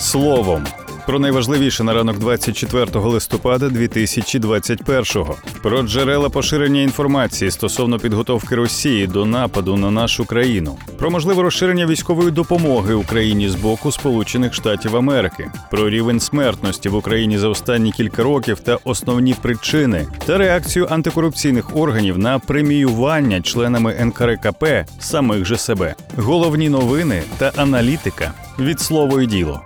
словом. Про найважливіше на ранок 24 листопада 2021-го. Про джерела поширення інформації стосовно підготовки Росії до нападу на нашу країну, про можливе розширення військової допомоги Україні з боку Сполучених Штатів Америки, про рівень смертності в Україні за останні кілька років та основні причини та реакцію антикорупційних органів на преміювання членами НКРКП самих же себе, головні новини та аналітика від слово і діло.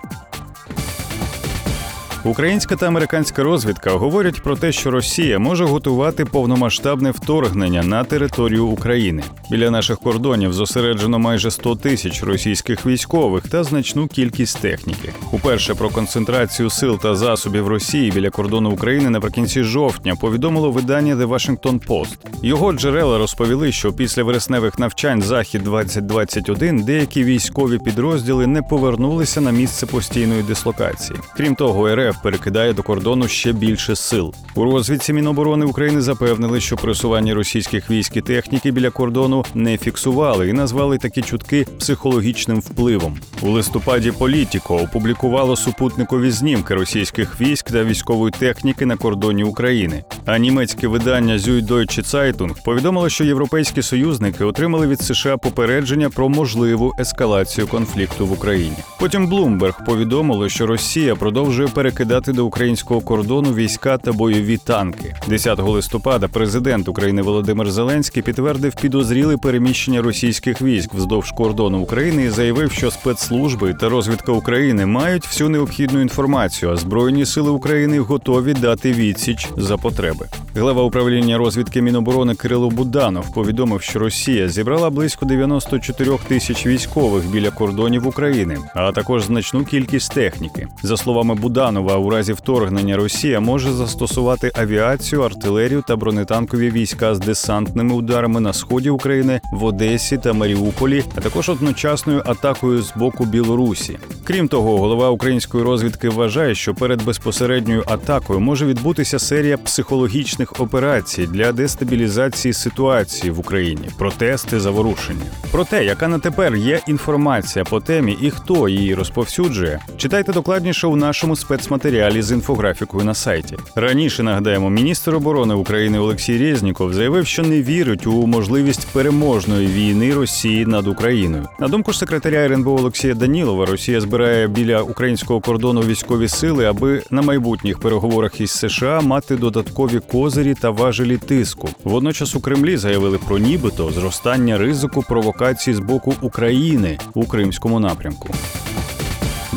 Українська та американська розвідка говорять про те, що Росія може готувати повномасштабне вторгнення на територію України. Біля наших кордонів зосереджено майже 100 тисяч російських військових та значну кількість техніки. Уперше про концентрацію сил та засобів Росії біля кордону України наприкінці жовтня повідомило видання The Washington Post. Його джерела розповіли, що після вересневих навчань Захід 2021 деякі військові підрозділи не повернулися на місце постійної дислокації. Крім того, РФ перекидає до кордону ще більше сил. У розвідці Міноборони України запевнили, що просування російських військ і техніки біля кордону не фіксували і назвали такі чутки психологічним впливом. У листопаді Політіко опублікувало супутникові знімки російських військ та військової техніки на кордоні України. А німецьке видання Süddeutsche Zeitung повідомило, що європейські союзники отримали від США попередження про можливу ескалацію конфлікту в Україні. Потім Bloomberg повідомило, що Росія продовжує перекидати до українського кордону війська та бойові танки. 10 листопада президент України Володимир Зеленський підтвердив підозріле переміщення російських військ вздовж кордону України і заявив, що спецслужби та розвідка України мають всю необхідну інформацію, а збройні сили України готові дати відсіч за потреби. Глава управління розвідки Міноборони Кирило Буданов повідомив, що Росія зібрала близько 94 тисяч військових біля кордонів України, а також значну кількість техніки. За словами Буданова, у разі вторгнення Росія може застосувати авіацію, артилерію та бронетанкові війська з десантними ударами на сході України, в Одесі та Маріуполі, а також одночасною атакою з боку Білорусі. Крім того, голова української розвідки вважає, що перед безпосередньою атакою може відбутися серія психологічних операцій для дестабілізації ситуації в Україні, протести, заворушення. Про те, яка на тепер є інформація по темі і хто її розповсюджує, читайте докладніше у нашому спецматеріалі з інфографікою на сайті. Раніше нагадаємо, міністр оборони України Олексій Резніков заявив, що не вірить у можливість переможної війни Росії над Україною. На думку ж секретаря РНБО Олексія Данілова, Росія збирає біля українського кордону військові сили, аби на майбутніх переговорах із США мати додаткові козирі та важелі тиску. Водночас у Кремлі заявили про нібито зростання ризику провокацій з боку України у кримському напрямку.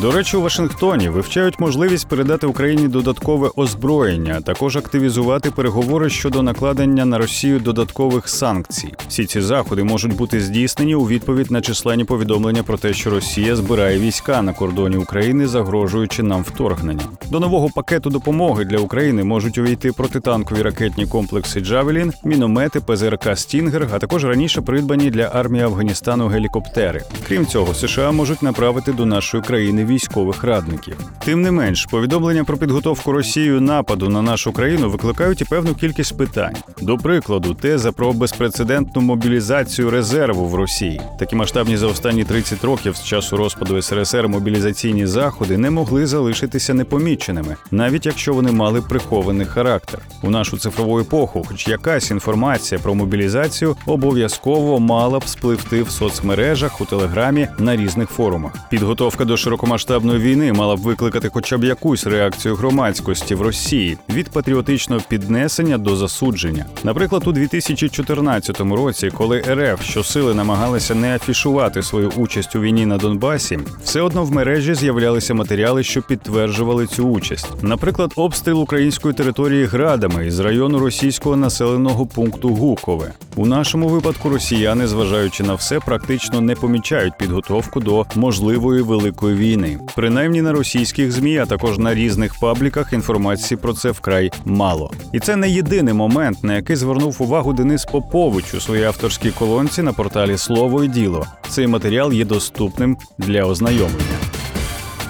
До речі, у Вашингтоні вивчають можливість передати Україні додаткове озброєння, а також активізувати переговори щодо накладення на Росію додаткових санкцій. Всі ці заходи можуть бути здійснені у відповідь на численні повідомлення про те, що Росія збирає війська на кордоні України, загрожуючи нам вторгненням. До нового пакету допомоги для України можуть увійти протитанкові ракетні комплекси Джавелін, міномети, ПЗРК Стінгер, а також раніше придбані для армії Афганістану гелікоптери. Крім цього, США можуть направити до нашої країни військових радників. Тим не менш, повідомлення про підготовку Росією нападу на нашу країну викликають і певну кількість питань. До прикладу, теза про безпрецедентну мобілізацію резерву в Росії. Такі масштабні за останні 30 років з часу розпаду СРСР мобілізаційні заходи не могли залишитися непоміченими, навіть якщо вони мали прихований характер. У нашу цифрову епоху, хоч якась інформація про мобілізацію обов'язково мала б спливти в соцмережах у телеграмі на різних форумах. Підготовка до широкомасштабної повномасштабної війни мала б викликати хоча б якусь реакцію громадськості в Росії від патріотичного піднесення до засудження. Наприклад, у 2014 році, коли РФ щосили намагалися не афішувати свою участь у війні на Донбасі, все одно в мережі з'являлися матеріали, що підтверджували цю участь. Наприклад, обстріл української території градами із району російського населеного пункту Гукове. У нашому випадку росіяни, зважаючи на все, практично не помічають підготовку до можливої великої війни. Принаймні на російських змі, а також на різних пабліках інформації про це вкрай мало. І це не єдиний момент, на який звернув увагу Денис Попович у своїй авторській колонці на порталі Слово і діло. Цей матеріал є доступним для ознайомлення.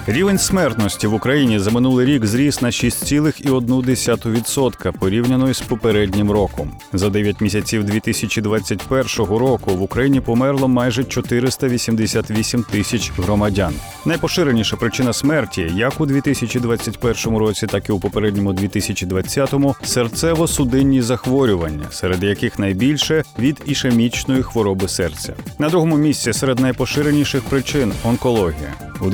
Рівень смертності в Україні за минулий рік зріс на 6,1% порівняно із попереднім роком. За 9 місяців 2021 року в Україні померло майже 488 тисяч громадян. Найпоширеніша причина смерті, як у 2021 році, так і у попередньому 2020-му – серцево-судинні захворювання, серед яких найбільше від ішемічної хвороби серця. На другому місці серед найпоширеніших причин онкологія. У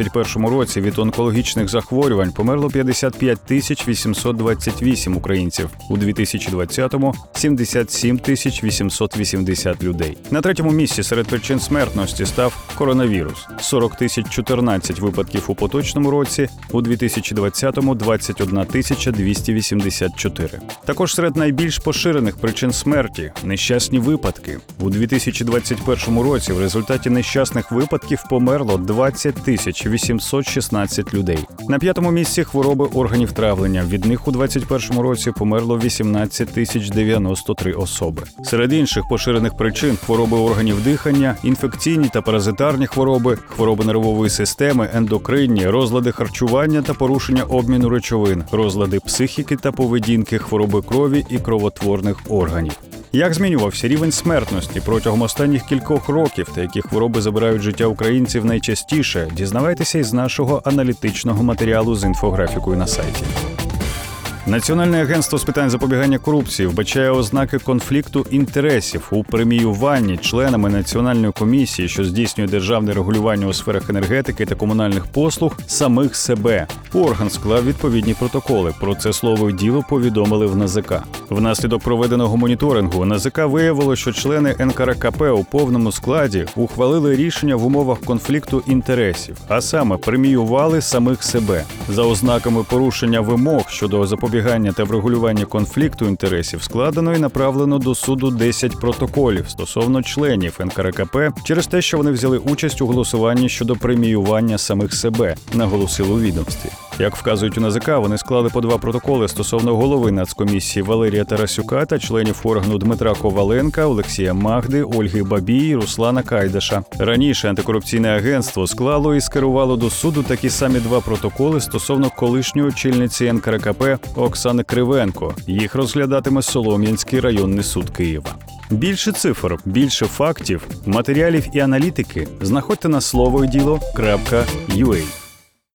2021 році від онкологічних захворювань померло 55 тисяч 828 українців. У 2020-му – 77 тисяч 880 людей. На третьому місці серед причин смертності став коронавірус: 40 тисяч 14 випадків у поточному році. У 2020-му – 21 тисяча 284. Також серед найбільш поширених причин смерті нещасні випадки. У 2021 році в результаті нещасних випадків померло 20 тисяч 816 людей. На п'ятому місці хвороби органів травлення. Від них у 2021 році померло 18 тисяч 93 особи. Серед інших поширених причин хвороби органів дихання, інфекційні та паразитарні хвороби, хвороби нервової системи, ендокринні, розлади харчування та порушення обміну речовин, розлади психіки та поведінки, хвороби крові і кровотворних органів. Як змінювався рівень смертності протягом останніх кількох років та які хвороби забирають життя українців найчастіше, дізнавайтеся із нашого аналітичного матеріалу з інфографікою на сайті. Національне агентство з питань запобігання корупції вбачає ознаки конфлікту інтересів у преміюванні членами національної комісії, що здійснює державне регулювання у сферах енергетики та комунальних послуг, самих себе. Орган склав відповідні протоколи. Про це слово діло повідомили в НАЗК. Внаслідок проведеного моніторингу НАЗК виявило, що члени НКРКП у повному складі ухвалили рішення в умовах конфлікту інтересів, а саме преміювали самих себе за ознаками порушення вимог щодо запобігання та врегулювання конфлікту інтересів складено і направлено до суду 10 протоколів стосовно членів НКРКП через те, що вони взяли участь у голосуванні щодо преміювання самих себе, наголосили у відомстві. Як вказують у НАЗК, вони склали по два протоколи стосовно голови нацкомісії Валерія Тарасюка та членів органу Дмитра Коваленка, Олексія Магди, Ольги Бабій, і Руслана Кайдаша. Раніше антикорупційне агентство склало і скерувало до суду такі самі два протоколи стосовно колишньої очільниці НКРКП Оксани Кривенко. Їх розглядатиме Солом'янський районний суд Києва. Більше цифр, більше фактів, матеріалів і аналітики знаходьте на слово діло.ua.